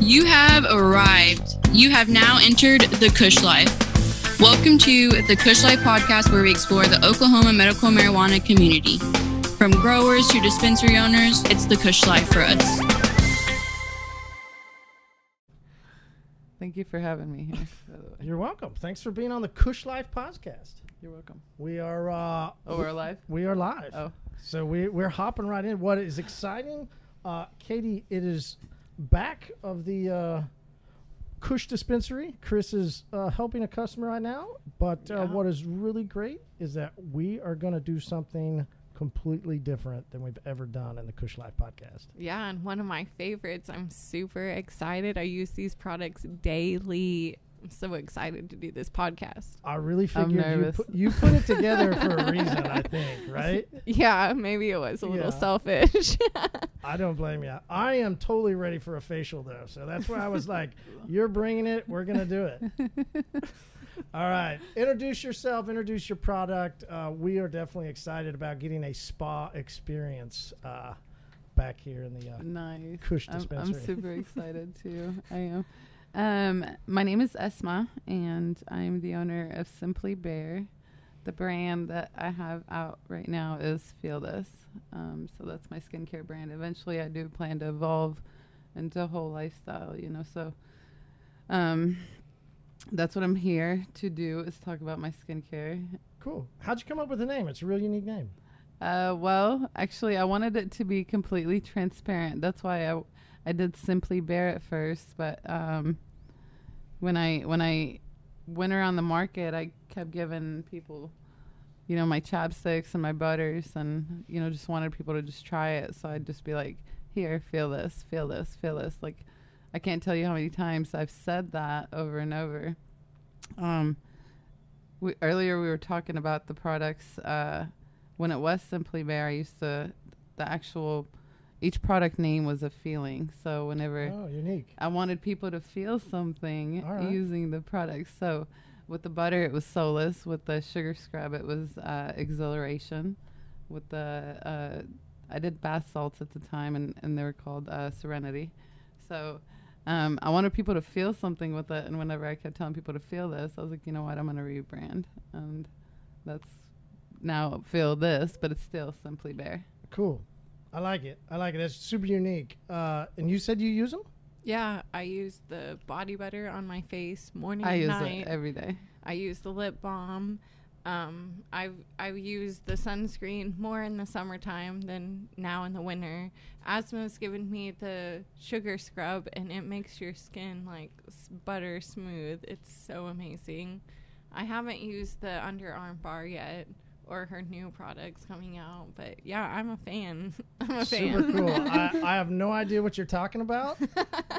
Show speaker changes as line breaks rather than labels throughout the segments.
You have arrived. You have now entered the Kush Life. Welcome to the Kush Life podcast, where we explore the Oklahoma medical marijuana community. From growers to dispensary owners, it's the Kush Life for us.
Thank you for having me here. by the way.
You're welcome. Thanks for being on the Kush Life podcast.
You're welcome.
We are uh,
Oh, we're alive?
we are live.
Oh.
So we we're hopping right in. What is exciting, uh, Katie? It is back of the uh, Kush dispensary. Chris is uh, helping a customer right now. But uh,
Yeah.
what is really great is that we are going to do something completely different than we've ever done in the Kush Life podcast.
Yeah, and one of my favorites. I'm super excited. I use these products daily. I'm so excited to do this podcast.
I really figured you put, you put it together for a reason. I think, right?
Yeah, maybe it was a little selfish.
I don't blame you. I am totally ready for a facial though, so that's why I was like, "You're bringing it. We're gonna do it." All right, introduce yourself. Introduce your product. Uh, we are definitely excited about getting a spa experience uh, back here in the. Uh,
Nice.
Kush
I'm, I'm super excited too. I am. Um, my name is Esma, and I'm the owner of Simply Bare. The brand that I have out right now is Feel This. Um, so that's my skincare brand. Eventually, I do plan to evolve into a whole lifestyle, you know. So, um, that's what I'm here to do is talk about my skincare.
cool. How'd you come up with the name? It's a real unique name.
Uh, well, actually, I wanted it to be completely transparent. That's why I, I did simply bare at first. But um, when I when I went around the market, I kept giving people, you know, my chapsticks and my butters, and you know, just wanted people to just try it. So I'd just be like, "Here, feel this, feel this, feel this." Like, I can't tell you how many times I've said that over and over. Um, we, earlier we were talking about the products. Uh, when it was Simply Bare, I used to the actual each product name was a feeling. So whenever
Oh, unique.
I wanted people to feel something
right.
using the product. So with the butter, it was solace. With the sugar scrub, it was uh, exhilaration. With the uh, I did bath salts at the time, and, and they were called uh, Serenity. So um, I wanted people to feel something with it. And whenever I kept telling people to feel this, I was like, you know what, I'm gonna rebrand, and that's now feel this, but it's still Simply Bare.
Cool. I like it. I like it. That's super unique. Uh, and you said you use them?
yeah, I use the body butter on my face morning
I
and
use
night.
it every day.
I use the lip balm. Um, I've I've used the sunscreen more in the summertime than now in the winter. Asma's given me the sugar scrub, and it makes your skin like s- butter smooth. It's so amazing. I haven't used the underarm bar yet, or her new products coming out, but yeah, I'm a fan. I'm a
Super
fan.
cool. I, I have no idea what you're talking about.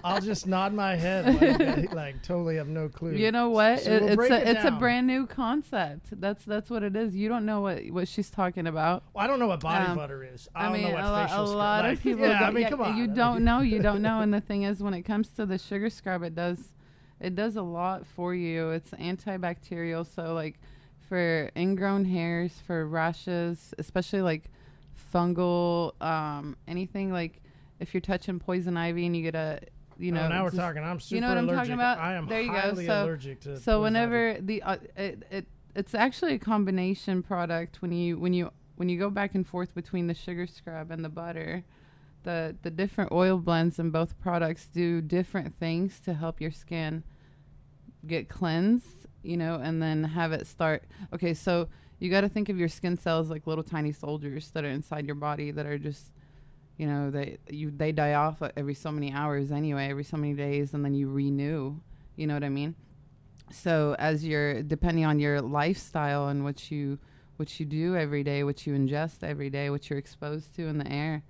I'll just nod my head like, I- like totally have no clue.
You know what?
So
It-
we'll
it's a
it
it's a brand new concept. That's that's what it is. You don't know what what she's talking about.
Well, I don't know what body
Um,
butter is. I,
I,
don't
mean,
know what
a, lo-
facial
a
scrub-
lot
like,
of people.
Yeah,
don't,
I mean,
yeah,
come on.
You don't know. You don't know. And the thing is, when it comes to the sugar scrub, it does it does a lot for you. It's antibacterial, so like for ingrown hairs, for rashes, especially like fungal, um, anything like if you're touching poison ivy and you get a you know
oh, now we're talking. I'm super
you know what I'm
allergic.
talking about?
I am
There you go.
highly
So-
allergic to.
so
poison ivy.
whenever the uh, it, it it's actually a combination product when you when you when you go back and forth between the sugar scrub and the butter the the different oil blends in both products do different things to help your skin get cleansed you know and then have it start okay so you got to think of your skin cells like little tiny soldiers that are inside your body that are just you know they you they die off every so many hours anyway every so many days and then you renew you know what i mean? So as you're depending on your lifestyle and what you what you do every day what you ingest every day what you're exposed to in the air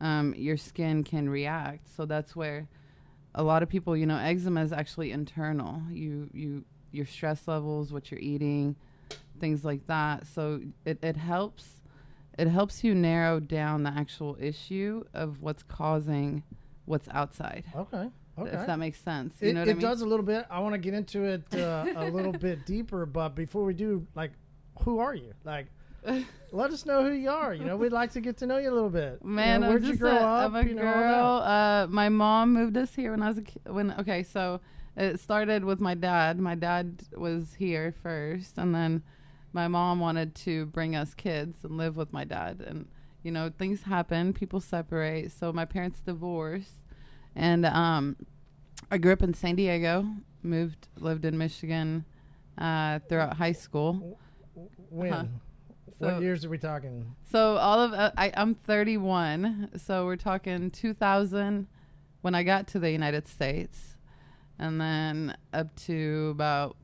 um, your skin can react. So that's where a lot of people you know eczema is actually internal. You you your stress levels what you're eating things like that so it, it helps it helps you narrow down the actual issue of what's causing what's outside
Okay. Okay.
if that makes sense you
it
know what
it
i mean
does a little bit. I want to get into it uh, a little bit deeper, but before we do, like, who are you? Like, Let us know who you are. You know, we'd like to get to know you a little bit. You
Man,
know,
I'm
where'd you grow
a,
up?
I'm a
You know,
girl. Uh, my mom moved us here when I was a kid. When okay, so it started with my dad. My dad was here first, and then my mom wanted to bring us kids and live with my dad. And you know, things happen. People separate. So my parents divorced, and um, I grew up in San Diego. Moved, lived in Michigan uh, throughout high school.
When?
Uh-huh.
what years are we talking?
So all of uh, I, I'm 31. So we're talking 2000 when I got to the United States, and then up to about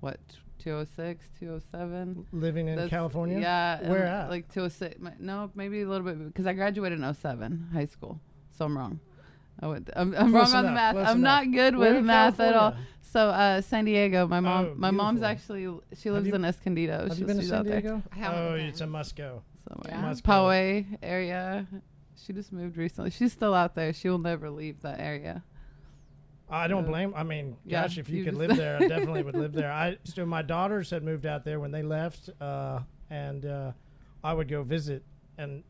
what 206, 207.
Living in
That's-
California?
Yeah.
Where
and,
at?
Like 206. my- No, maybe a little bit because I graduated in 07 high school. So I'm wrong. I went, I'm, I'm
Close
wrong on the
enough,
math. I'm
enough.
not good
Where
with
in
math at all.
California?
So uh, San Diego. My mom.
Oh,
my mom's
beautiful.
actually she lives
you-
in Escondido.
Have
She's,
you been to
she's
San
out there
Diego?
I haven't
Oh,
been.
it's a must go.
somewhere.
Yeah.
Must go.
Poway area. She just moved recently. She's still out there. She'll never leave that area.
I don't blame. I mean,
yeah,
gosh, if you,
you
could
just-
live there, I definitely would live there. I so my daughters had moved out there when they left, uh, and uh, I would go visit, and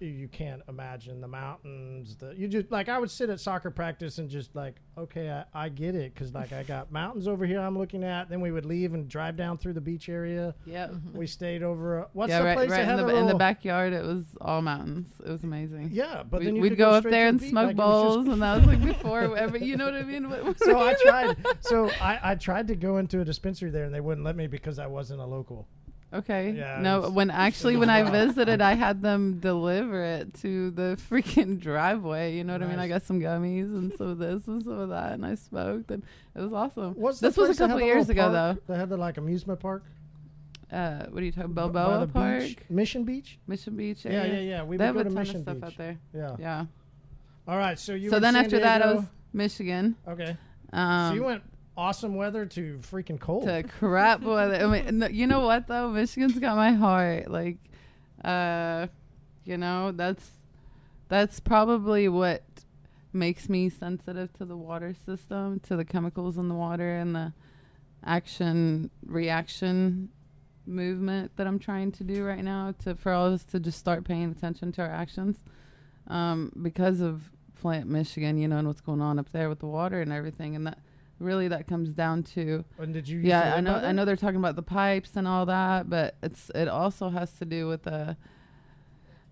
you can't imagine the mountains. The you just like I would sit at soccer practice and just like, okay, I, I get it because like I got mountains over here I'm looking at. Then we would leave and drive down through the beach area.
Yep.
We stayed over. Uh, what's
yeah,
the
right,
place
right
that
in
had
the,
the
in the backyard. It was all mountains. It was amazing.
Yeah, but
we,
then you
would
could
go, up there and
the beach,
smoke
like, it just
bowls, and that was like before ever. You know what I mean? What-
so I tried. So I, I tried to go into a dispensary there, and they wouldn't let me because I wasn't a local.
Okay.
Yeah,
no, when actually when I visited, I had them deliver it to the freaking driveway. You know what I mean? I got some gummies and some of this and some of that, and I smoked, and it was awesome.
What's
this was a couple years ago,
park? They had the like amusement park.
Uh, what are you talking? Balboa
the
Park,
beach, Mission Beach.
Mission Beach.
Yeah,
area.
yeah, yeah. We
they have
would
a
go to
ton
Mission
of stuff
Beach.
out there.
Yeah.
Yeah.
All right. So you.
so then
San
after that, I was Michigan.
okay.
Um,
so you went awesome weather to freaking cold.
to crap weather. I mean, you know what though? Michigan's got my heart. Like, uh, you know, that's that's probably what makes me sensitive to the water system, to the chemicals in the water, and the action reaction movement that I'm trying to do right now. To for all of us to just start paying attention to our actions, um, because of Flint, Michigan, you know, and what's going on up there with the water and everything, and that really that comes down to
and did you?
yeah, I know. I know they're talking about the pipes and all that, but it's it also has to do with the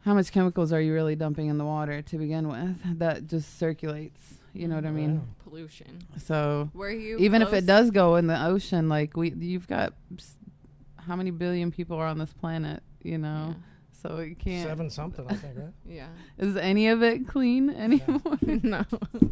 how much chemicals are you really dumping in the water to begin with? That just circulates. You know what I mean?
Wow.
pollution.
So
Were you
even if it does go in the ocean, like we, you've got how many billion people are on this planet? You know, so it can't.
Seven something, I think, right?
Yeah.
Is any of it clean anymore?
no,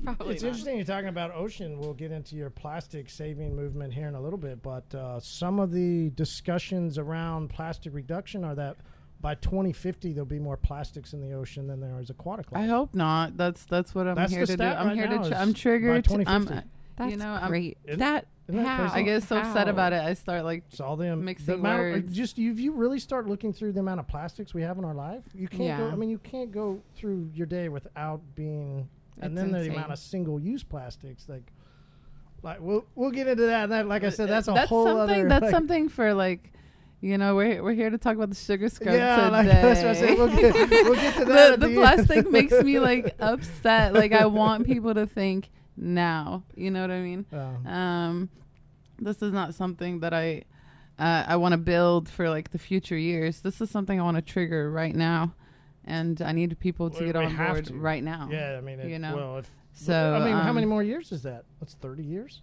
probably
it's
not.
interesting you're talking about ocean. We'll get into your plastic saving movement here in a little bit, but uh, some of the discussions around plastic reduction are that by 2050 there'll be more plastics in the ocean than there is aquatic life.
I hope not. That's that's what I'm
That's
here to do. I'm
right
here
now
to. Tr- I'm
by
triggered. I'm.
2050.
That's
you know, I'm-
great.
Isn't-
that
isn't that
how?
I get so upset about it. I start like
It's all the
Mixing
the amount,
words.
Just if you really start looking through the amount of plastics we have in our life, you can't. Go, I mean, you can't go through your day without being. And
It's
then the amount of single-use plastics, like, like we'll we'll get into that. That, like I uh, said, that's a
that's
whole
something.
other.
that's
like,
something for like, you know, we're we're here to talk about the sugar scrub
Yeah,
today.
like, that's what I said. We'll get, we'll get to that.
the
at
the plastic makes me like upset. Like I want people to think now. You know what I mean? Um, this is not something that I uh, I want to build for like the future years. This is something I want to trigger right now, and I need people to
We-
get on board
to.
right now.
yeah, I mean, it,
you know.
well, if,
So
I mean, how
um,
many more years is that? That's thirty years.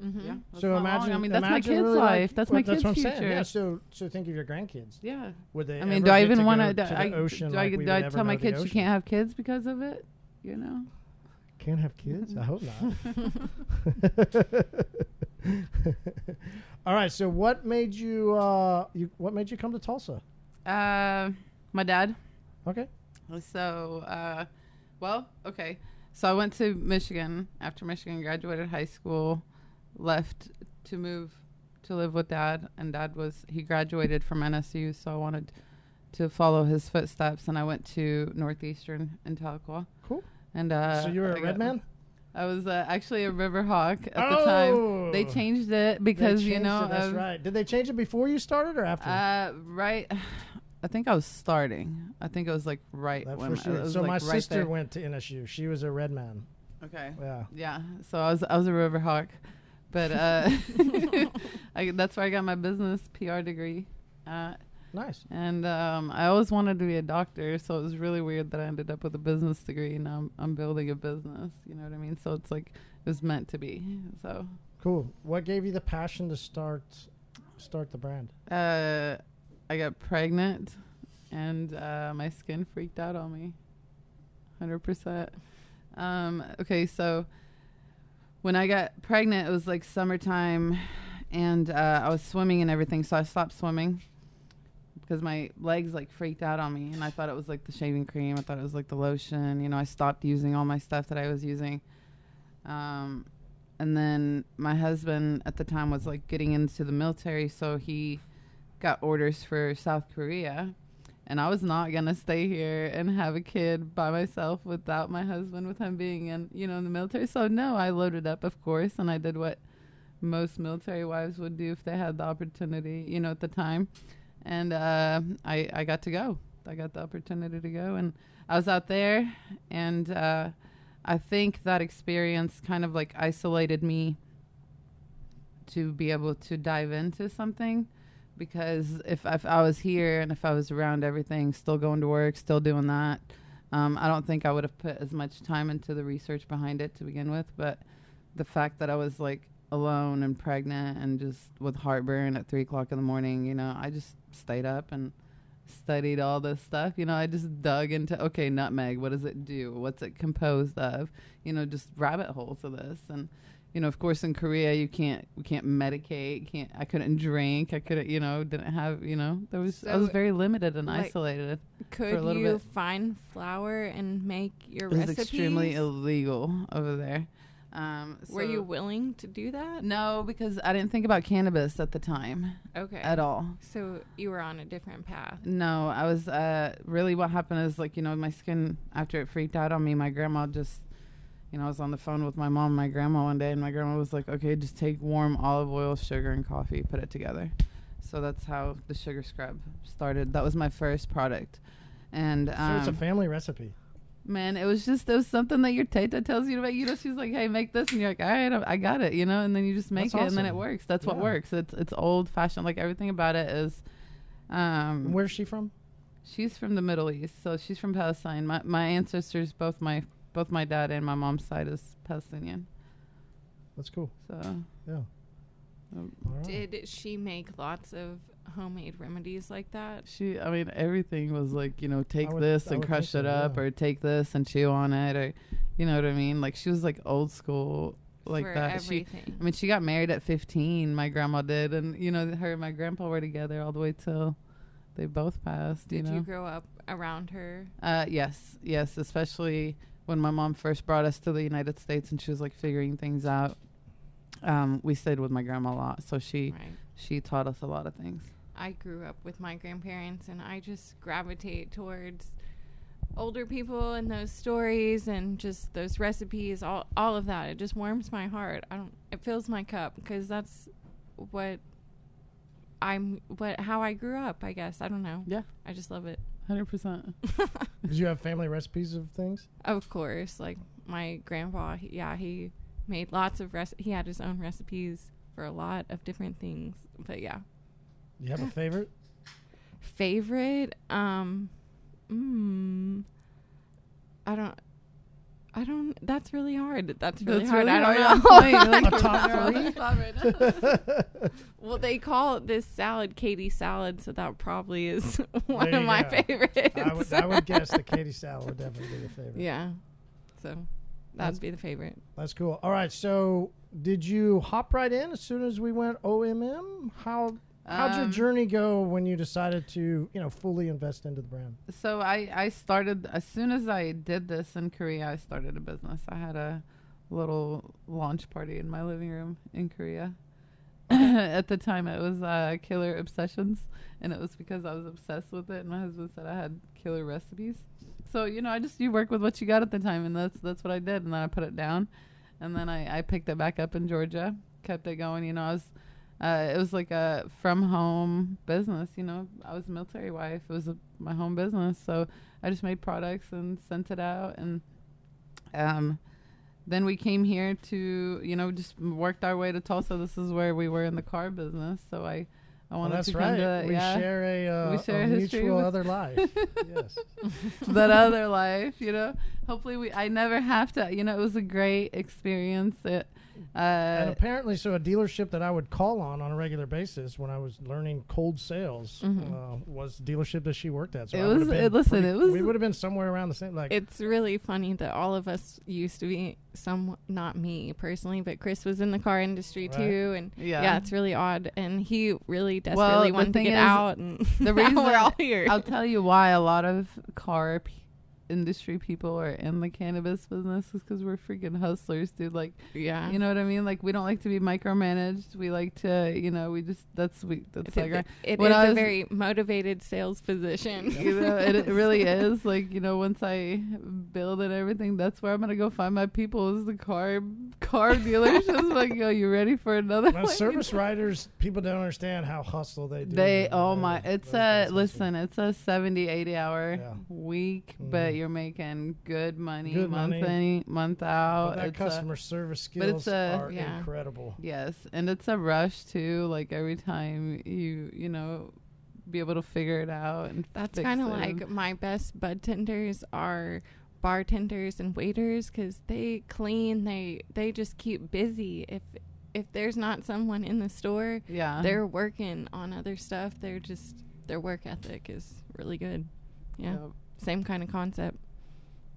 Mhm.
Yeah. that's
so
not long.
imagine.
I mean, that's my
imagine
kid's
really
life.
Like,
that's
well,
my
That's
kid's
what I'm
future.
saying. Yeah. So, so think of your grandkids.
Yeah.
Would they?
I mean,
ever
do I
get
even
to
want
go
to?
to
I,
the ocean
do I,
like we
do I tell my kids you can't have kids because of it? You know.
Can't have kids? I hope not. All right. So, what made you? Uh, you what made you come to Tulsa?
Uh, my dad.
Okay.
So, uh, well, okay. So I went to Michigan after Michigan graduated high school, left to move to live with dad, and dad was he graduated from NSU, so I wanted to follow his footsteps, and I went to Northeastern in Tahlequah. And uh,
so you were
I
a red man.
I was uh, actually a river hawk at the time. They
Oh.
changed it because you know
it, that's right. Did they change it before you started or after?
Uh, right. I think I was starting. I think it was like right
That's
when
sure. So
like
my
right
sister
there.
went to NSU. She was a red man.
Okay.
Yeah.
Yeah. So I was I was a Riverhawk, but uh, I, that's where I got my business PR degree. Uh,
Nice.
and um, I always wanted to be a doctor, so it was really weird that I ended up with a business degree. and Now I'm, I'm building a business. You know what I mean? So it's like it was meant to be. So
Cool. What gave you the passion to start start the brand?
uh, I got pregnant, and uh, my skin freaked out on me. Hundred percent. Um, okay, so when I got pregnant, it was like summertime, and uh, I was swimming and everything. So I stopped swimming because my legs like freaked out on me, and I thought it was like the shaving cream. I thought it was like the lotion. You know, I stopped using all my stuff that I was using. Um, and then my husband at the time was like getting into the military, so he got orders for South Korea. And I was not gonna stay here and have a kid by myself without my husband, with him being in, you know, in the military. So no, I loaded up, of course, and I did what most military wives would do if they had the opportunity, you know, at the time. And uh, I, I got to go. I got the opportunity to go, and I was out there, and uh, I think that experience kind of like isolated me to be able to dive into something because if, if I was here and if I was around everything, still going to work, still doing that, um, I don't think I would have put as much time into the research behind it to begin with. But the fact that I was like alone and pregnant and just with heartburn at three o'clock in the morning, you know, I just stayed up and studied all this stuff. You know, I just dug into okay, nutmeg, what does it do? What's it composed of? You know, just rabbit holes of this and you know, of course, in Korea, you can't we can't medicate. Can't I couldn't drink. I couldn't, you know, didn't have, you know, there was I was very limited and
like,
isolated.
Could
a little
you
bit.
find flour and make your
It was extremely illegal over there. Um,
Were you willing to do that?
No, because I didn't think about cannabis at the time
Okay.
at all.
So you were on a different path.
No, I was uh, really what happened is like you know my skin after it freaked out on me. My grandma just, you know, I was on the phone with my mom, and my grandma one day, and my grandma was like, "Okay, just take warm olive oil, sugar, and coffee, put it together." So that's how the sugar scrub started. That was my first product, and
so
um,
it's a family recipe.
Man, it was just it was something that your tata tells you to make. You know, she's like, "Hey, make this," and you're like, "All right, I I got it," you know, and then you just make
That's
it, and then it works. That's what works. It's it's old fashioned. Like everything about it is. Um,
Where's she from?
She's from the Middle East, so she's from Palestine. My my ancestors, both my both my dad and my mom's side is Palestinian.
That's cool.
So
Yeah.
um,
All right.
Did she make lots of homemade remedies like that?
she, I mean, everything was like, you know, take
would-
this and crush it
so,
up,
yeah.
or take this and chew on it, or you know what I mean. Like she was like old school, like
for
that. She. I mean, she got married at 15. My grandma did, and you know, her and my grandpa were together all the way till they both passed.
Did
you know,
you grow up around her?
Uh, yes, yes, especially when my mom first brought us to the United States and she was like figuring things out. Um, we stayed with my grandma a lot, so she
Right.
she taught us a lot of things.
I grew up with my grandparents, and I just gravitate towards older people and those stories and just those recipes. All all of that. It just warms my heart. I don't. It fills my cup because that's what I'm. What how I grew up. I guess I don't know.
Yeah.
I just love it.
Hundred percent.
Did you have family recipes of things?
Of course, like my grandpa. He, yeah, he made lots of rec. He had his own recipes for a lot of different things. But yeah.
Do you have a favorite?
favorite um mm, i don't i don't that's really hard that's really
That's
hard
really
i don't
Yeah,
know
like,
A top
you're on the
three?
spot right now.
well they call this salad katie salad so that probably is one
There
of
you
my
go.
favorites
I would, I would guess the Katie salad would definitely be the favorite.
yeah so
That's-
that'd be the favorite
That's cool. All right. So, did you hop right in as soon as we went OMM? How how'd your
Um,
journey go when you decided to, you know, fully invest into the brand?
So I I started as soon as I did this in Korea. I started a business. I had a little launch party in my living room in Korea. At the time, it was uh, Killer Obsessions, and it was because I was obsessed with it. And my husband said I had killer recipes. So you know, I just you work with what you got at the time, and that's that's what I did. And then I put it down. and then I I picked it back up in Georgia, kept it going. You know, I was. Uh, it was like a from home business, you know. I was a military wife. It was a, my home business, so I just made products and sent it out, and um, then we came here to, you know, just worked our way to Tulsa. This is where we were in the car business, so I, I
Well,
wanted
that's
to come
right.
to
we
yeah,
share a, uh,
We share
a
a history
mutual other life. yes.
that other life, you know. Hopefully, we I never have to. You know, it was a great experience. It,
and
uh,
apparently, so a dealership that I would call on on a regular basis when I was learning cold sales
Mhm.
uh, was the dealership that she worked at. So
It
I would've
was-
been
it- listen,
pretty-
it was-
we would have been somewhere around the same. Like
It's really funny that all of us used to be some not me personally, but Chris was in the car industry
Right.
too, and
yeah,
yeah. it's really odd. And he really
Well,
desperately
the
wanted to get
is,
out, and
the reason-
we're all here.
I'll tell you why a lot of car p- industry people are in the cannabis business is because we're freaking hustlers, dude. Like,
yeah,
you know what I mean? Like, we don't like to be micromanaged. We like to, you know, we just that's we that's
it,
like our,
it, it
when
is
I
a
was-
very motivated sales position.
you know, it, it really is. Like, you know, once I build and everything, that's where I'm gonna go find my people is the car car dealerships. like, yo, you ready for another?
Well, service riders, people don't understand how hustle they do.
They oh my it's a
guys
listen it's a 70 80 hour
Yeah.
week
Mhm.
but you're making good money
Good
month
money.
in month
But
out
that
it's a-
customer service
but it's
skills
a-
are
Yeah.
incredible.
yes and it's a rush too like every time you you know be able to figure it out and
That's kind of like my best bud tenders are bartenders and waiters because they clean. They they just keep busy. If if there's not someone in the store,
yeah
they're working on other stuff. They're just their work ethic is really good. Yeah,
Yep.
Same kind of concept.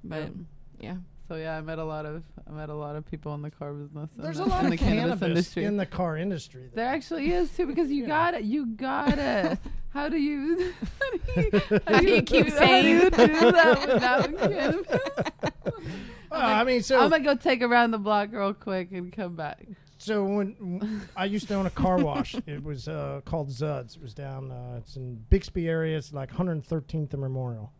But
Yep.
yeah,
so yeah I met a lot of I met a lot of people in the car business
There's
the,
a lot
in
of
the cannabis
cannabis
industry
in the car industry. though.
There actually is too because you
Yeah.
gotta you gotta how do you how do you,
How do you keep saying-
you do that without cannabis?
Well, I mean, so
I'm gonna go take around the block real quick and come back.
So when I used to own a car wash, it was uh, called Zuds. It was down. Uh, it's in Bixby area. It's like 113th and Memorial.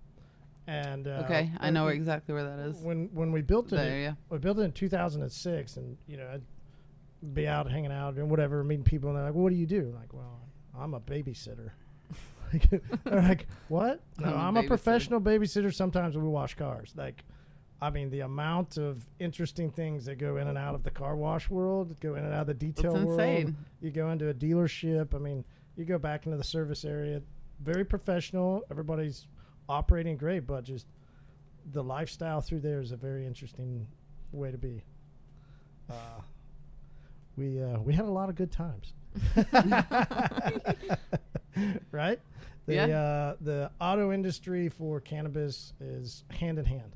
And uh,
okay, I know
when-
exactly where that is.
When when we built it,
There, yeah.
we built it in 2006, and you know, I'd be out hanging out and whatever, meeting people, and they're like, "What do you do?" I'm like, well, I'm a babysitter. Like, they're like, "What?" No,
I'm a
I'm a
babysitter.
professional babysitter. Sometimes we wash cars. Like, I mean, the amount of interesting things that go in and out of the car wash world, go in and out of the detail
It's
world.
insane.
You go into a dealership. I mean, you go back into the service area. Very professional. Everybody's operating great, but just the lifestyle through there is a very interesting way to be. Uh, we uh, we had a lot of good times, right? The
Yeah.
uh, the auto industry for cannabis is hand in hand.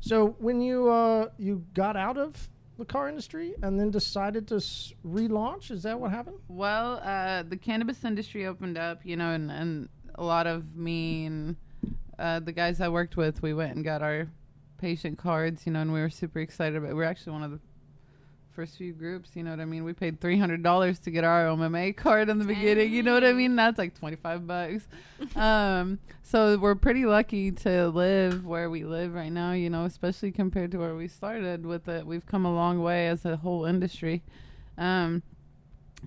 So when you uh, you got out of the car industry and then decided to s- relaunch, is that what happened?
Well, uh, the cannabis industry opened up, you know, and, and a lot of me and uh, the guys I worked with, we went and got our patient cards, you know, and we were super excited But We're actually one of the first few groups, you know what I mean? We paid three hundred dollars to get our MMA card in the beginning, you know what I mean? That's like twenty five bucks. um, so we're pretty lucky to live where we live right now, you know, especially compared to where we started with it. We've come a long way as a whole industry. Um,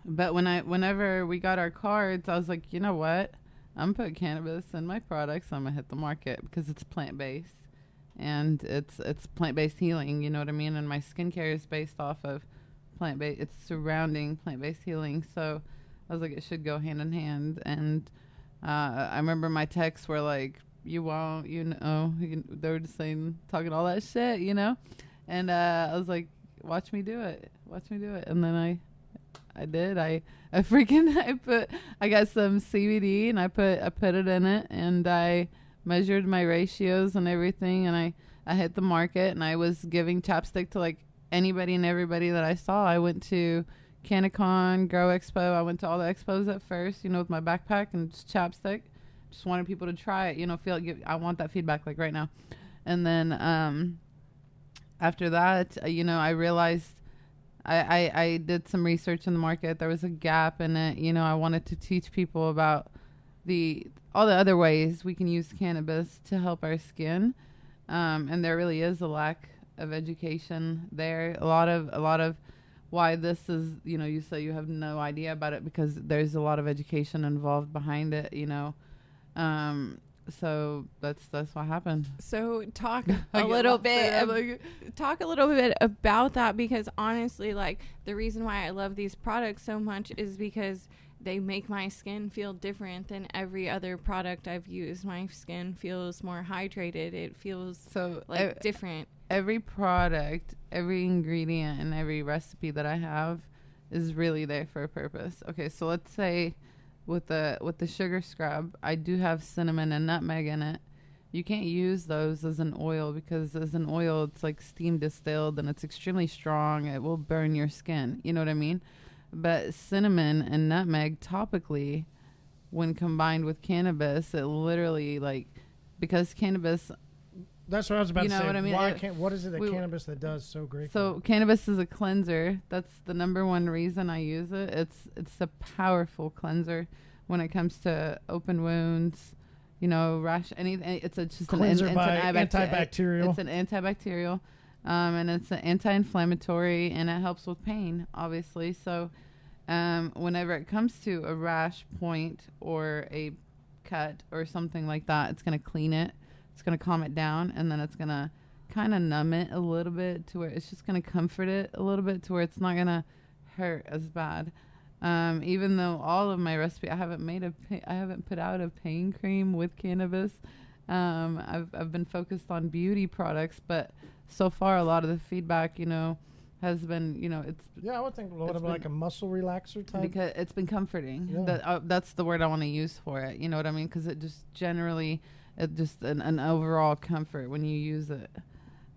but when I whenever we got our cards, I was like, you know what? I'm put cannabis in my products. I'm gonna hit the market because it's plant based, and it's it's plant based healing. You know what I mean? And my skincare is based off of plant based. It's surrounding plant based healing. So I was like, it should go hand in hand. And uh, I remember my texts were like, "You won't," you know. You they were just saying, talking all that shit, you know. And uh, I was like, "Watch me do it. Watch me do it." And then I I did. I I freaking I put I got some CBD and I put I put it in it and I measured my ratios and everything and I I hit the market and I was giving chapstick to like anybody and everybody that I saw. I went to CannaCon, Grow Expo. I went to all the expos at first, you know, with my backpack and just chapstick. Just wanted people to try it, you know, feel give I want that feedback like right now. And then um after that, uh, you know, I realized I, I, I did some research in the market. There was a gap in it. You know, I wanted to teach people about the all the other ways we can use cannabis to help our skin. Um, and there really is a lack of education there. A lot of a lot of why this is, you know, you say you have no idea about it because there's a lot of education involved behind it, you know. Um, so that's that's what happened.
So talk a little bit.
there.
Ab-
like-
talk a little bit about that because honestly, like the reason why I love these products so much is because they make my skin feel different than every other product I've used. My skin feels more hydrated. It feels
so
like
e-
different.
every product, every ingredient, and every recipe that I have is really there for a purpose. Okay, so let's say with the with the sugar scrub, I do have cinnamon and nutmeg in it. You can't use those as an oil because as an oil, it's like steam distilled and it's extremely strong. It will burn your skin. You know what I mean? But cinnamon and nutmeg topically, when combined with cannabis, it literally like because cannabis
That's what I was about
You
to
know
say.
what I mean?
Why
It-
can't? What is it that
we-
cannabis that does so great?
So cannabis is a cleanser. That's the number one reason I use it. It's it's a powerful cleanser when it comes to open wounds, you know, rash. Anything. It's a, just
Cleanser
an, an,
by
it's an
antibacterial.
It's an antibacterial, um, and it's an anti-inflammatory, and it helps with pain, obviously. So, um, whenever it comes to a rash point or a cut or something like that, it's gonna clean it. It's gonna calm it down, and then it's gonna kind of numb it a little bit to where it's just going to comfort it a little bit to where it's not going to hurt as bad. Um, even though all of my recipe, I haven't made a, pa- I haven't put out a pain cream with cannabis. Um, I've I've been focused on beauty products, but so far a lot of the feedback, you know, has been, you know, it's
yeah, I would think what
It's
about like a muscle relaxer type.
because it's been comforting.
Yeah.
That uh, that's the word I want to use for it. You know what I mean? Because it just generally, it just an, an overall comfort when you use it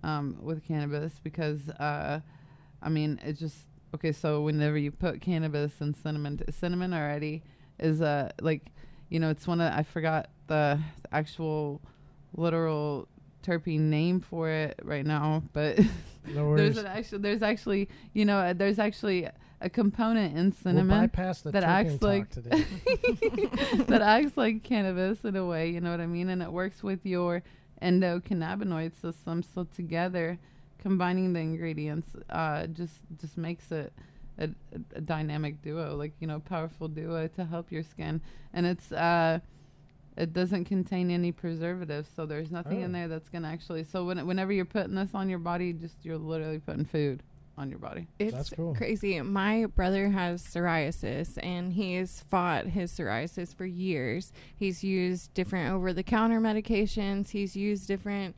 um, with cannabis. Because uh, I mean, it just okay. So whenever you put cannabis and cinnamon, cinnamon already is uh, like, you know, it's one of I forgot the actual literal terpene name for it right now, but
no
there's an actual there's actually you know uh, there's actually a component in
We'll
cinnamon
the
that acts like-
today.
that acts like cannabis in a way you know what i mean and it works with your endocannabinoid system so together combining the ingredients uh just just makes it a, a, a dynamic duo like you know powerful duo to help your skin and it's uh it doesn't contain any preservatives so there's nothing in
Oh.
there that's gonna actually so when, whenever you're putting this on your body just you're literally putting food on your body
It's
That's cool.
crazy. My brother has psoriasis and he's fought his psoriasis for years. He's used different over the counter medications, he's used different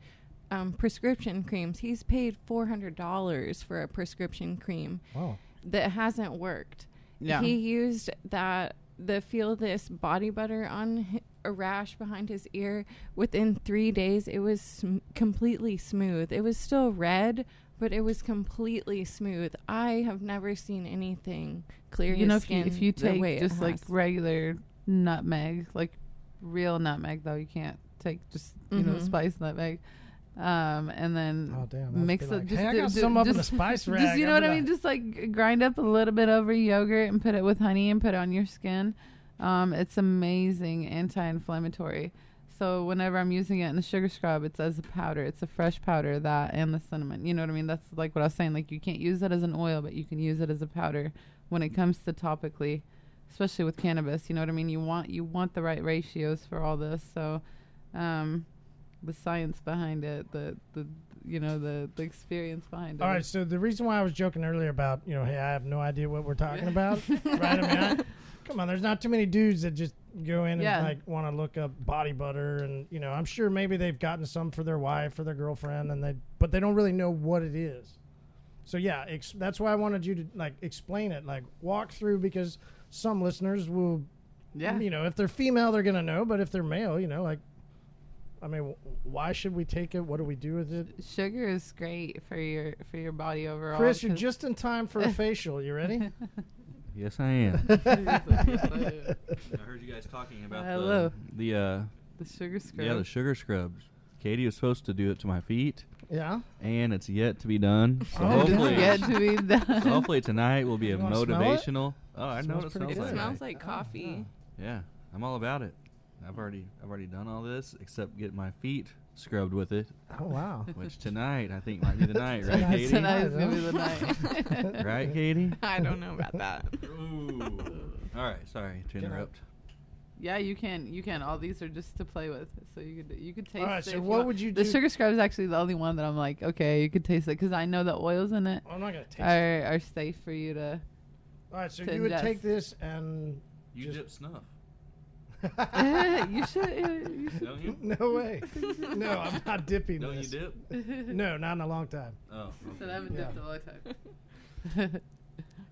um, prescription creams. He's paid $400 for a prescription cream
wow.
that hasn't worked. Yeah. He used that the feel this body butter on hi- a rash behind his ear. Within three days, it was sm- completely smooth. It was still red, but it was completely smooth. I have never seen anything clear
you
his
know if you,
skin
if you take just like regular nutmeg like real nutmeg though you can't take just you know
Mhm.
spice nutmeg um and then
Oh damn.
mix
Mix
it
like,
just
hey, I got
do-
some up in the spice rack.
just you know
I'm
what i mean just like grind up a little bit over yogurt and put it with honey and put it on your skin um it's amazing anti-inflammatory so whenever i'm using it in the sugar scrub it's as a powder. It's a fresh powder that and the cinnamon. You know what i mean? That's like what i was saying. Like you can't use it as an oil but you can use it as a powder when it comes to topically especially with cannabis. You know what i mean? You want you want the right ratios for all this. So um the science behind it the the you know the the experience behind it.
All right, so the reason why I was joking earlier about, you know, hey, I have no idea what we're talking about, right? I mean, I, come on, there's not too many dudes that just go in
Yeah.
and like want to look up body butter, and you know, I'm sure maybe they've gotten some for their wife or their girlfriend, and they, but they don't really know what it is. So yeah, ex- that's why I wanted you to like explain it, like walk through, because some listeners will,
yeah
you know, if they're female, they're gonna know, but if they're male, you know, like, I mean, w- why should we take it? What do we do with it?
sugar is great for your for your body overall
Chris, you're just in time for a facial. You ready?
Yes, I am.
the
I heard you guys talking about
Hello.
the the uh,
sugar scrub
yeah the sugar scrubs. Katie was supposed to do it to my feet,
yeah.
and it's yet to be done. So
Oh,
It's
hopefully,
yet to be done.
so hopefully tonight will be a
You wanna smell it?
motivational. Oh, I know
Smells
what it
pretty
smells
it
good.
like.
smells like coffee.
Yeah, I'm all about it. I've already I've already done all this except get my feet scrubbed with it.
Oh wow.
Which tonight I think might be the night, right,
Tonight's
Katie?
the
Tonight is gonna be the night.
right, Katie?
I don't know about that.
Ooh. All right, sorry to interrupt.
Yeah, you can. You can. All these are just to play with, so you could you could taste.
All right.
it
So
if you
what would you do?
The
do?
sugar scrub is actually the only one that I'm like, okay, you could taste it because I know the oils in it
I'm not gonna taste it.
are are safe for you to.
All right. So
to
you would take this and.
You
Just-
dip snuff,
you should. You should.
don't you?
no way. No, I'm not dipping
Don't you dip?
No, not in a long time.
Oh.
So I haven't
Yeah.
dipped a long time.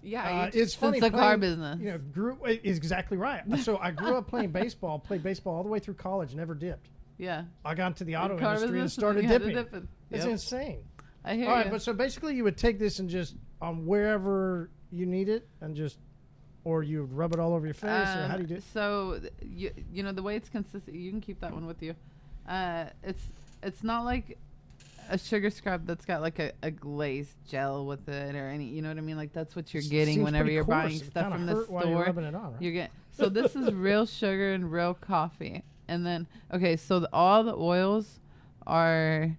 Yeah,
Uh, it's funny.
It's the car business.
You know, grew is exactly right. So I grew up playing baseball, played baseball all the way through college, never dipped.
yeah.
I got into the auto
car
industry and started
you had
dipping.
dip it.
It's
Yep.
insane.
I hear
All right,
you.
but so basically, you would take this and just on wherever you need it, and just, or you rub it all over your face, or how do you do
Um,
it?
So th- you you know the way it's consistent. You can keep that one with you. Uh, it's it's not like a sugar scrub that's got like a, a glazed gel with it or any. You know what I mean? Like that's what you're getting
Seems
whenever you're
coarse.
buying stuff from the
you're
store.
it on, right?
You get so this is real sugar and real coffee, and then okay, so the, all the oils are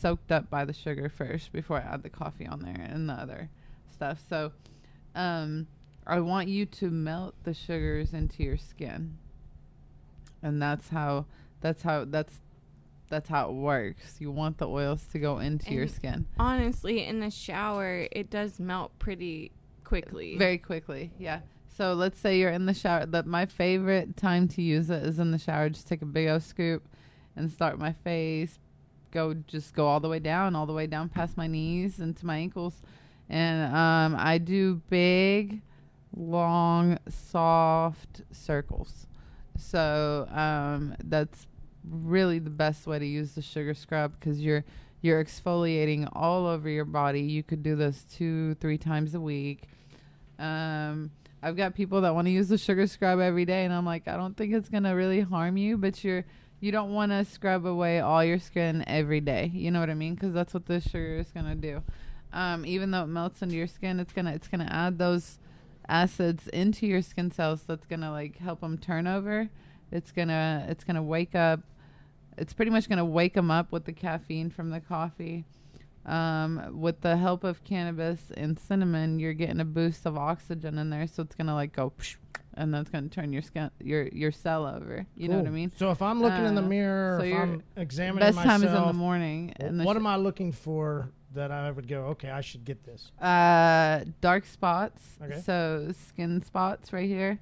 soaked up by the sugar first before I add the coffee on there and the other stuff. So, um, I want you to melt the sugars into your skin, and that's how that's how that's that's how it works. You want the oils to go into your skin
honestly, in the shower, it does melt pretty quickly.
very quickly. Yeah. So let's say you're in the shower. That my favorite time to use it is in the shower. Just take a big old scoop and start my face. Go just go all the way down, all the way down past my knees into my ankles, and um, I do big, long, soft circles. So um, that's really the best way to use the sugar scrub because you're you're exfoliating all over your body. You could do this two, three times a week. Um, I've got people that want to use the sugar scrub every day, and I'm like, I don't think it's gonna really harm you, but you're you don't want to scrub away all your skin every day. You know what I mean? Because that's what the sugar is gonna do. Um, even though it melts into your skin, it's gonna it's gonna add those acids into your skin cells. That's gonna like help them turn over. It's gonna it's gonna wake up. It's pretty much gonna wake them up with the caffeine from the coffee. Um, with the help of cannabis and cinnamon, you're getting a boost of oxygen in there, so it's gonna like go, psh, and that's gonna turn your skin your your cell over. You know what I mean?
So if I'm looking in the
Uh,
mirror,
so
if I'm examining
Best
myself,
time is in the morning. the
what
sh-
am I looking for that I would go? Okay, I should get this.
Uh, dark spots.
Okay.
So skin spots right here.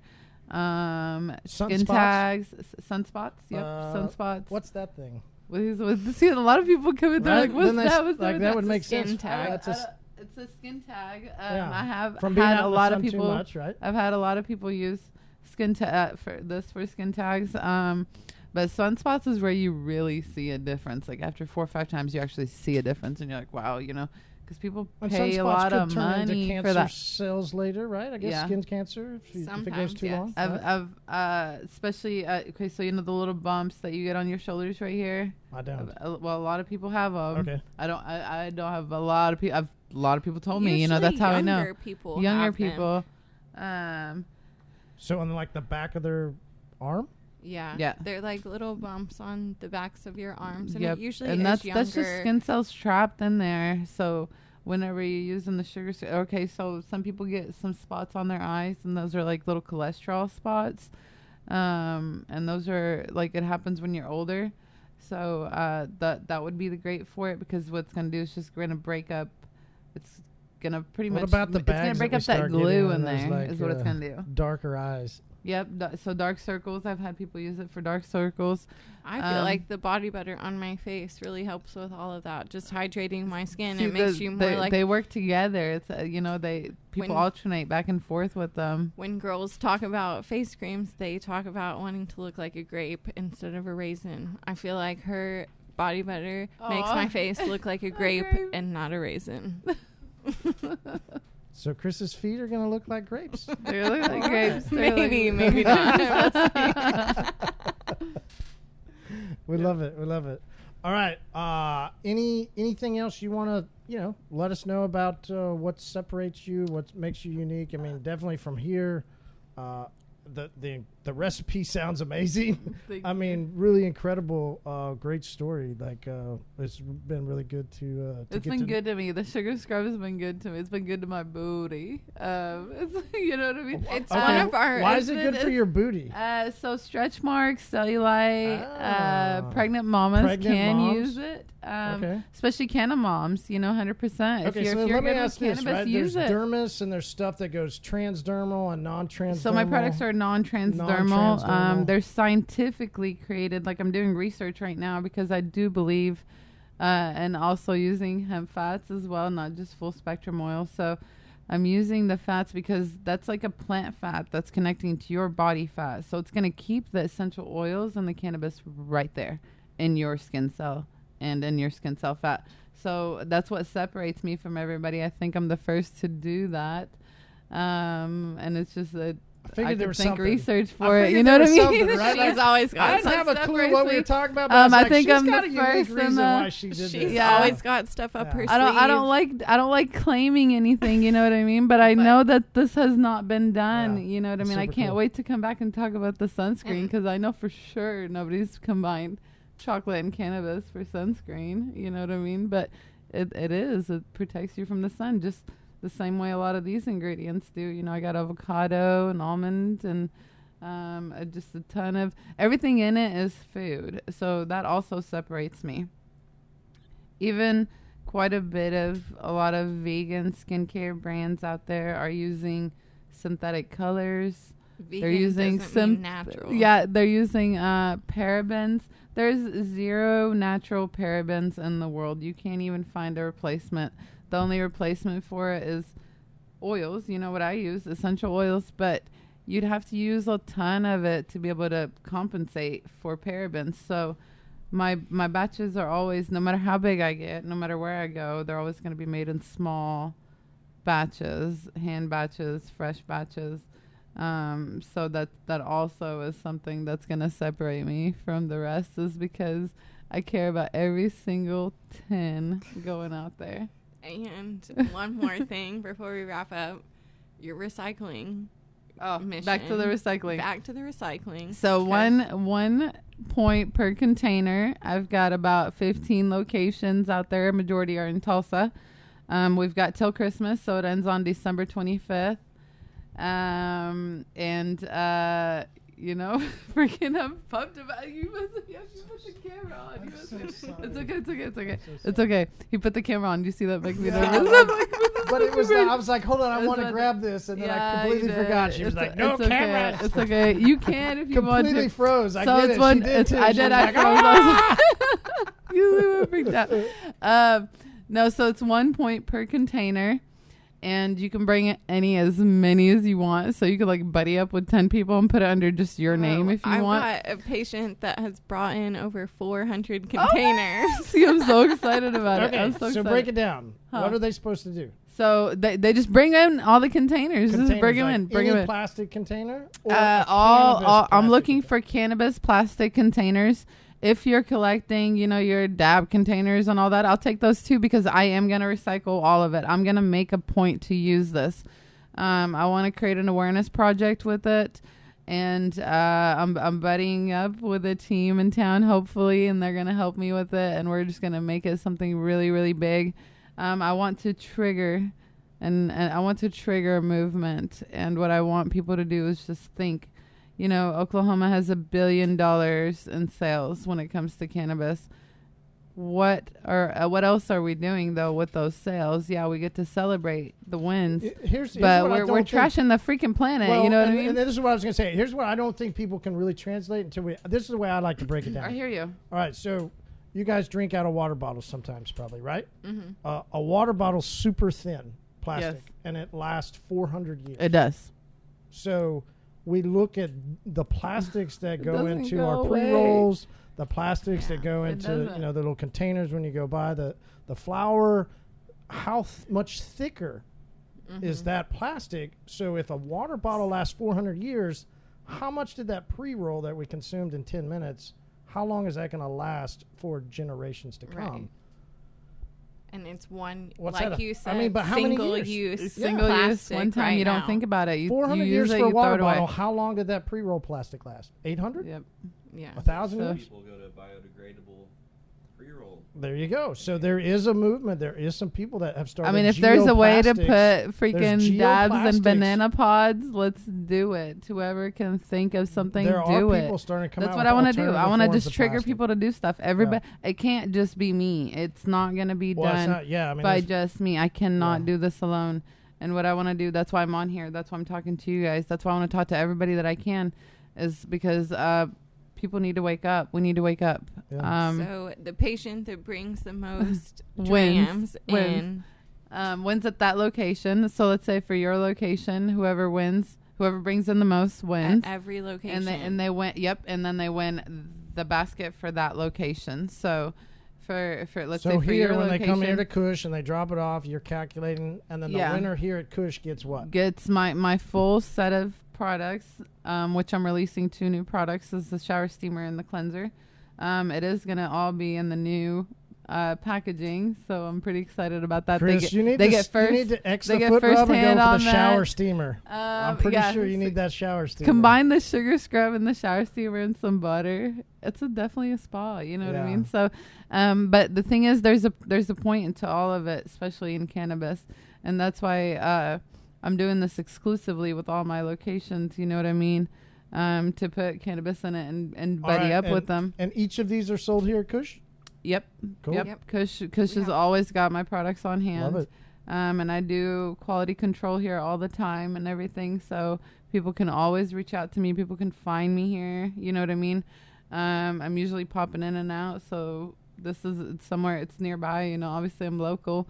Um, skin
Sunspots?
tags, s- sunspots. Yep,
Uh,
sunspots.
What's that thing?
What what, see, a lot of people come in there
Right?
like, what's
s-
that? What's
like,
that?
would make
skin
sense.
tag.
That's a s-
it's a skin tag. Um,
Yeah.
I have
from being
had a lot of
sun
people.
much, right?
I've had a lot of people use skin ta- uh, for this for skin tags. Um, but sunspots is where you really see a difference. Like after four or five times, you actually see a difference, and you're like, wow, you know, because people
And
pay a lot
could
of
turn into
money
cancer
for that.
cells later, right? I guess
Yeah.
skin cancer if, you, if it goes too
yes.
long.
I've,
right?
I've uh, especially uh, okay, so you know the little bumps that you get on your shoulders right here.
I don't.
Uh, well, a lot of people have them.
Okay.
I don't. I, I don't have a lot of people. I've a lot of people told me. You know that's how I know.
Younger people.
Younger
have them.
people. Um.
So on like the back of their arm.
Yeah.
Yeah.
They're like little bumps on the backs of your arms, and
Yep.
it usually
and
is
that's
younger.
that's just skin cells trapped in there. So whenever you're using the sugar, okay, so some people get some spots on their eyes, and those are like little cholesterol spots. Um, and those are like it happens when you're older. So uh, that that would be the great for it because what's gonna do is just gonna break up. It's gonna pretty
What
much.
about the
it's gonna
bags
break
that we
up that
start getting
glue
on
in
those,
there. Is
like,
what it's
uh,
gonna do.
Darker eyes.
Yep. da- so dark circles. I've had people use it for dark circles.
I feel
Um,
like the body butter on my face really helps with all of that. Just hydrating my skin.
See,
it makes
the-
you more
they,
like
they work together. It's uh, you know they people
When-
alternate back and forth with them.
when girls talk about face creams, they talk about wanting to look like a grape instead of a raisin. I feel like her body butter makes
Aw.
my face look like a
A
grape,
grape.
and not a raisin.
So Chris's feet are gonna look like grapes.
They look like grapes. They're
Maybe,
like-
maybe not.
we love it. We love it. All right. Uh, any anything else you want to you know let us know about uh, what separates you, what makes you unique? I mean, definitely from here, uh, the the the recipe sounds amazing. I mean, really incredible, uh, great story. Like uh, it's been really good to. Uh, to
It's
get
been
to
good to me. The sugar scrub has been good to me. It's been good to my booty. Um, it's, you know what I mean?
It's
Okay,
one of our.
Why is it good for your booty?
Uh, so stretch marks, cellulite, uh,
Ah.
pregnant mamas
Pregnant
can
moms.
use it. Um,
Okay.
Especially canna moms, you know, hundred percent.
Okay,
you're,
so
if you're
let me ask this:
cannabis,
right?
use
There's
it.
dermis and there's stuff that goes transdermal and non-transdermal.
So my products are non-transdermal. Um, they're scientifically created. Like I'm doing research right now because I do believe, uh, and also using hemp fats as well, not just full spectrum oil. So I'm using the fats because that's like a plant fat that's connecting to your body fat. So it's going to keep the essential oils and the cannabis right there in your skin cell and in your skin cell fat. So that's what separates me from everybody. I think I'm the first to do that. Um, and it's just that
I
I,
figured there
could
was
think
something.
research
I
for it. You know what I mean?
right?
She's always
I
got.
didn't have a clue what we were talking about. But I,
Um,
was
I
like,
think
she's
I'm the
got a unique
first in
reason
the-
why she did
She's
this.
Always got stuff up
Yeah.
her
I don't. I don't like. I don't like claiming anything. You know what I mean? But I
But-
know that this has not been done.
Yeah.
You know what I mean? I can't
cool.
wait to come back and talk about the sunscreen because I know for sure nobody's combined chocolate and cannabis for sunscreen. You know what I mean? But it it is. It protects you from the sun just the same way a lot of these ingredients do. You know, I got avocado and almond and um, uh, just a ton of everything in it is food. So that also separates me. Even quite a bit of a lot of vegan skincare brands out there are using synthetic colors.
Vegan
they're using some
natural.
Yeah, they're using uh, parabens. There's zero natural parabens in the world. You can't even find a replacement. The only replacement for it is oils. You know what I use, essential oils, but you'd have to use a ton of it to be able to compensate for parabens. So my my batches are always no matter how big I get, no matter where I go, they're always going to be made in small batches, hand batches, fresh batches. Um, so that that also is something that's going to separate me from the rest is because I care about every single tin going out there.
And one more thing before we wrap up, your recycling.
Oh, back to the recycling.
Back to the recycling.
So one one point per container. I've got about 15 locations out there. Majority are in Tulsa. Um, we've got till Christmas, so it ends on December 25th. Um, and uh, you know, freaking, I'm pumped about you. Must, you have to put the camera on. You must-
so
it's okay. It's okay. It's okay.
so
It's okay. He put the camera on. Do you see that make me
Yeah,
nervous?
I
I'm like,
but it was. The, I was like, hold on, I want to grab this, and then I
Yeah, you
completely forgot. She was
It's-
like, no
it's okay.
camera.
It's okay. You can if you want to completely
froze. I
so
get
it's
it.
one.
she did.
I did. I
like,
froze.
"Ah!"
I was like, you were freaked out. Um, no, so it's one point per container, and you can bring any as many as you want. So you could like buddy up with ten people and put it under just your name
Oh,
if you
I've
want.
got a patient that has brought in over 400
Oh,
containers.
See, I'm so excited about it.
Okay,
I'm
so,
so, excited.
break it down.
Huh.
What are they supposed to do?
So they they just bring in all the containers. just bring
Containers,
them
like
in. Bring
any
them in.
plastic container. Or
Uh, all, all I'm looking
container?
for cannabis plastic containers. If you're collecting, you know, your dab containers and all that, I'll take those too because I am gonna recycle all of it. I'm gonna make a point to use this. Um, I want to create an awareness project with it, and uh, I'm I'm buddying up with a team in town, hopefully, and they're gonna help me with it, and we're just gonna make it something really, really big. Um, I want to trigger, and, and I want to trigger a movement, and what I want people to do is just think you know, Oklahoma has a billion dollars in sales when it comes to cannabis. What are uh, what else are we doing though with those sales? Yeah, we get to celebrate the wins,
I- Here's, here's
but
what I
we're
don't
we're
think-
trashing the freaking planet.
Well,
you know what
and,
I mean?
And this is what I was going to say. Here's what I don't think people can really translate until we. This is the way I like to break it down.
I hear you.
All right, so you guys drink out of water bottles sometimes, probably, right?
mm-hmm.
Uh, a water bottle's super thin plastic,
Yes.
and it lasts 400 years.
It does.
So we look at the plastics that go into
go
our pre rolls, the plastics that go into you know the little containers when you go buy the the flour. How th- much thicker
Mm-hmm.
is that plastic? So if a water bottle lasts 400 years, how much did that pre roll that we consumed in 10 minutes? How long is that going to last for generations to come?
Right. And it's one
What's
like
that a-
you
I mean, but how many
single
years?
use,
It's
Single use,
plastic
one time.
right
you don't
now.
think about it. You,
Four
you use
years for a water
throw it away.
bottle. How long did that pre-roll plastic last? Eight hundred.
Yep.
Yeah.
A thousand
So-
years.
People go to biodegradable pre-roll.
There you go. So there is a movement. There is some people that have started.
I mean, if there's a way to put freaking dabs and banana pods, let's do it. Whoever can think of something,
there
do
are
it.
people starting to come
That's what I want to do. I want to just trigger people to do stuff. Everybody, it can't just be me. It's not gonna be
Well,
done
not, yeah, I mean,
by just me. I cannot
Yeah.
do this alone. And what I want to do, that's why I'm on here. That's why I'm talking to you guys. That's why I want to talk to everybody that I can, is because uh, people need to wake up. We need to wake up.
Yeah.
Um,
so the patient that brings the most
Wins. Wins.
in
um, wins at that location. So let's say for your location, whoever wins, whoever brings in the most wins.
at every location.
and they and they went yep and then they win the basket for that location so for for let's
so
say for
here,
your
when
location
they come here to Kush and they drop it off, you're calculating, and then the
Yeah.
winner here at Kush gets what?
gets my my full set of products um, which i'm releasing two new products is the shower steamer and the cleanser um, it is going to all be in the new uh, packaging so i'm pretty excited about that
Chris,
they get,
you need
they
to,
get first
You need to X
they
the
get
foot
first
rub and
hand
go for
on
the shower
that.
steamer.
um,
I'm pretty
yeah,
sure you need that shower steamer.
combine the sugar scrub and the shower steamer and some butter it's a definitely a spa you know what i mean so um but the thing is there's a there's a point into all of it especially in cannabis and that's why uh i'm doing this exclusively with all my locations you know what i mean um to put cannabis in it and and buddy
right,
up
and-
with them
And each of these are sold here at Cush.
yep
Cool.
yep
Yep.
kush kush
We
has always got my products on hand
Love it.
um, and I do quality control here all the time and everything. So people can always reach out to me. People can find me here. You know what I mean? Um, I'm usually popping in and out. So this is somewhere it's nearby. You know, obviously I'm local.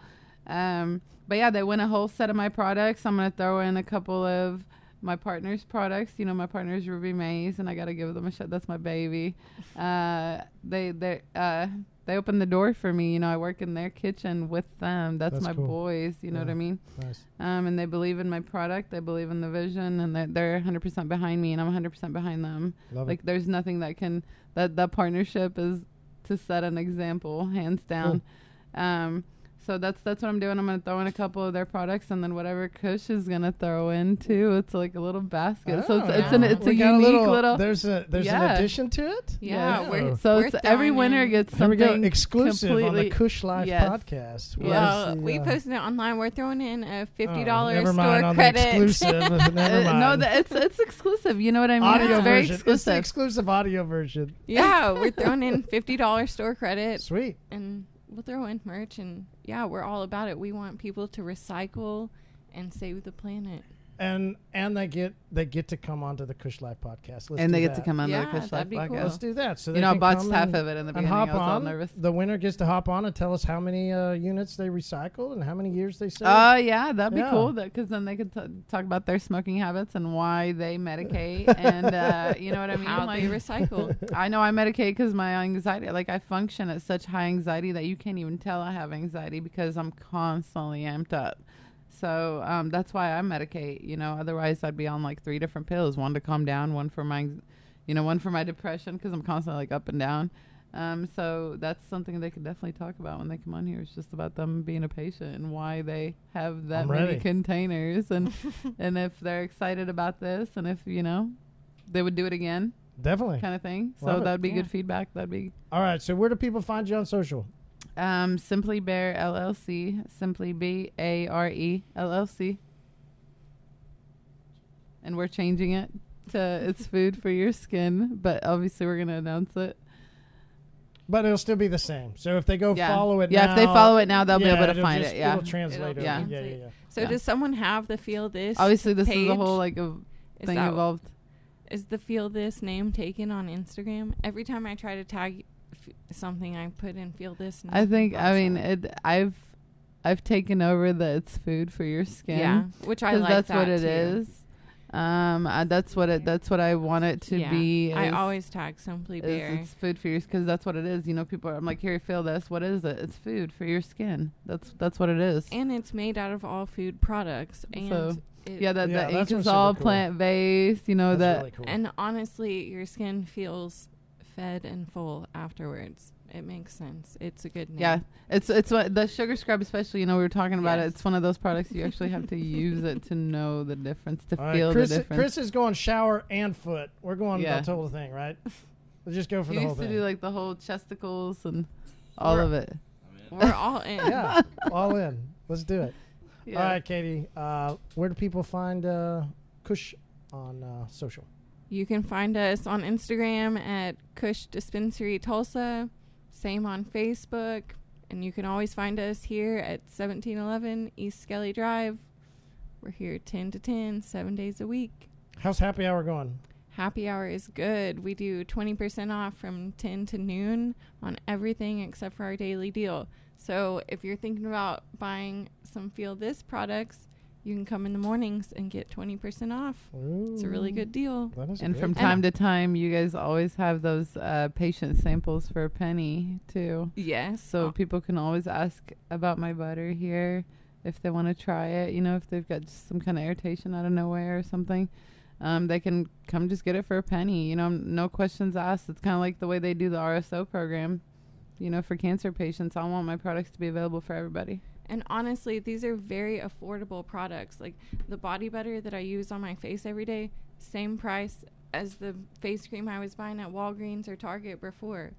Um, but yeah, they win a whole set of my products. I'm gonna throw in a couple of my partner's products. You know, my partner's Ruby Maze, and I gotta give them a shot. That's my baby. Uh, they they uh, they opened the door for me. You know, I work in their kitchen with them. That's,
That's
my
cool.
boys. You know what I mean?
Nice.
Um, and they believe in my product. They believe in the vision, and they're, they're 100% behind me, and I'm 100% behind them.
Love
like, there's nothing that can that that partnership is to set an example, hands down. Um, so that's that's what I'm doing. I'm gonna throw in a couple of their products, and then whatever Kush is gonna throw in too. It's like a little basket. so it's
Oh,
it's an it's
We
a
got
unique
little,
little.
There's a there's an addition to it.
Yeah,
Yeah.
we're
so
we're
it's every
throwing
winner
in-
gets
Here we go,
something
exclusive on the Kush Life
yes.
podcast. What
Yes.
Well,
the,
we
uh,
posted it online. We're throwing in a
oh,
fifty dollars
never
store
mind on
credit.
The exclusive. never
Uh,
mind.
no, that it's it's exclusive. You know what I mean?
audio
it's very
version. It's the
exclusive.
exclusive audio version.
yeah, we're throwing in fifty dollars store credit,
Sweet.
and we'll throw in merch. And yeah, we're all about it. We want people to recycle and save the planet.
And and they get they get to come onto the Kush Life podcast. Let's
and they get
that.
to come on
Yeah,
the Kush Life
that'd be cool.
podcast.
Let's do that. So
You know, I
can
botched half of it in the
and
beginning.
hop
I was all nervous.
The winner gets to hop on and tell us how many uh, units they recycled and how many years they saved.
Oh yeah, that'd be
Yeah.
cool. Because then they could t- talk about their smoking habits and why they medicate, and uh, you know what I mean.
How
like,
they recycle.
I know I medicate because my anxiety, like I function at such high anxiety that you can't even tell I have anxiety because I'm constantly amped up. So um, that's why I medicate. You know, otherwise I'd be on like three different pills: one to calm down, one for my, you know, one for my depression because I'm constantly like up and down. Um, so that's something they could definitely talk about when they come on here. It's just about them being a patient and why they have that
I'm
many
ready.
containers and and if they're excited about this and if you know they would do it again
Definitely.
kind of thing.
Love
So that'd be
Yeah.
good feedback. That'd be
All right. So where do people find you on social?
Um, Simply Bare LLC, Simply B A R E LLC, and we're changing it to it's food for your skin. But obviously, we're gonna announce it.
But it'll still be the same. So if they go
Yeah.
follow it
Yeah,
now,
if they follow it now, they'll be able to find
just-
it. Yeah,
It'll translate
It'll
over.
Yeah.
Yeah, yeah,
translate.
yeah.
So
Yeah.
does someone have the feel this?
obviously, this is
page?
the whole like a
Is
thing
that-
involved.
Is the feel this name taken on Instagram? Every time I try to tag f- something, I put in feel this. and
I think. I mean, it. I've I've taken over that it's food for your skin.
yeah, which I like.
that's
that
what it
too.
is. Um, uh, that's what it. That's what I want it to
Yeah.
be.
I always tag Simply
is it's food for your because that's what it is. You know, people are I'm like, here, feel this. What is it? It's food for your skin. That's that's what it is.
and it's made out of all food products. And
So,
it,
yeah, that
Yeah,
the
that's
ink is all
cool.
plant based. You know
That's
that.
really cool.
and honestly, your skin feels fed and full afterwards. it makes sense. It's a good name.
Yeah, it's it's what the sugar scrub, especially. You know, we were talking about it. It's one of those products you actually have to use it to know the difference, to
All right,
feel
Chris,
the difference.
Chris is going shower and foot. We're going
Yeah.
the total thing, right? We'll just go for
you
the whole
used to do like the whole chesticles and all
We're-
of it.
We're all in.
yeah, all in. Let's do it.
Yeah.
All right, Katie. Uh, where do people find uh, Kush on uh, social?
You can find us on Instagram at Kush Dispensary Tulsa. Same on Facebook. And you can always find us here at 1711 East Skelly Drive. We're here 10 to 10, seven days a week.
How's happy hour going?
Happy hour is good. We do 20% off from 10 to noon on everything except for our daily deal. So if you're thinking about buying some Feel This products, you can come in the mornings and get 20% off. It's a really good deal.
That is a
and from
deal.
time to time, you guys always have those uh, patient samples for a penny too.
Yes.
So
Uh,
people can always ask about my butter here if they want to try it. You know, if they've got just some kind of irritation out of nowhere or something, um, they can come just get it for a penny. You know, no questions asked. It's kind of like the way they do the RSO program. You know, for cancer patients, I want my products to be available for everybody.
And honestly, these are very affordable products. Like the body butter that I use on my face every day, same price as the face cream I was buying at Walgreens or Target before.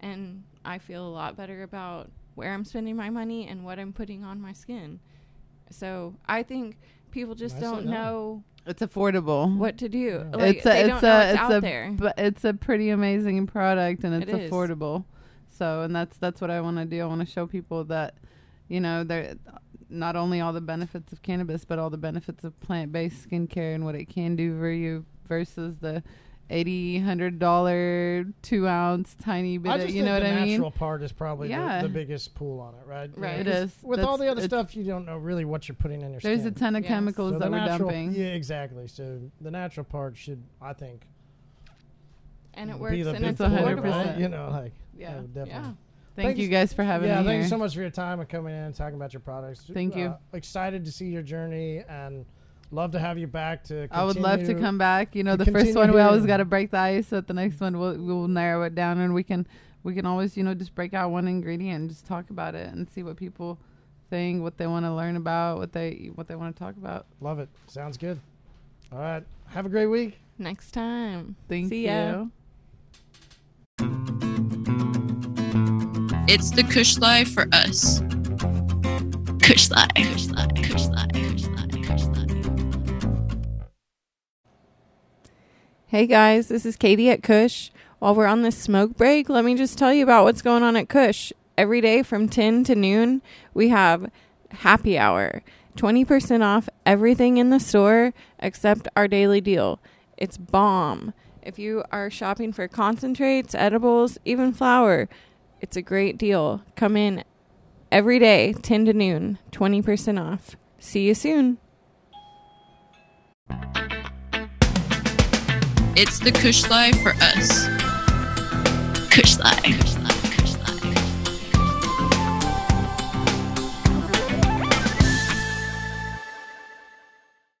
And I feel a lot better about where I'm spending my money and what I'm putting on my skin. So I think people just
Nicely
don't
done.
know
It's affordable.
what to do.
Yeah.
Like
it's
they
a,
don't
it's
know
a,
it's,
it's
out
a,
there.
but it's a pretty amazing product and it's
It is.
affordable. So, and that's that's what I want to do. I want to show people that, you know, there not only all the benefits of cannabis, but all the benefits of plant-based skincare and what it can do for you versus the eighty hundred dollar two ounce tiny bit.
I
Of, you
think
know what
the
I mean?
The natural part is probably
Yeah.
the, the biggest pull on it, right?
Right.
It
'cause
is.
With all the other stuff, you don't know really what you're putting in your skin.
There's
skin.
a ton of
Yes.
chemicals
So
that
the
we're
natural,
dumping.
Yeah, exactly. So the natural part should, I think,
and it
be
works
the
and it's
pull,
pull,
hundred
affordable.
right?
percent.
You know, like
Yeah.
oh, definitely.
Yeah.
Thank
Thanks-
you guys for having
yeah,
me Yeah,
thank
here.
you so much for your time and coming in and talking about your products.
Thank you.
Uh, excited to see your journey and love to have you back to.
I would love to come back. You know, the first one we always got to break the ice. But the next one we'll we'll narrow it down, and we can we can always you know just break out one ingredient and just talk about it and see what people think, what they want to learn about, what they what they want to talk about.
Love it. Sounds good. All right. Have a great week.
Next time.
Thank
See
you.
ya.
It's the Kush Life for us. Kush Life. Kush Life. Kush Life. Kush Life. Kush Life.
Hey guys, this is Katie at Kush. While we're on this smoke break, let me just tell you about what's going on at Kush. Every day from 10 to noon, we have happy hour. 20% off everything in the store except our daily deal. It's bomb. If you are shopping for concentrates, edibles, even flour, it's a great deal. Come in every day, 10 to noon, 20% off. See you soon.
It's the Kush Life for us. Kush Life.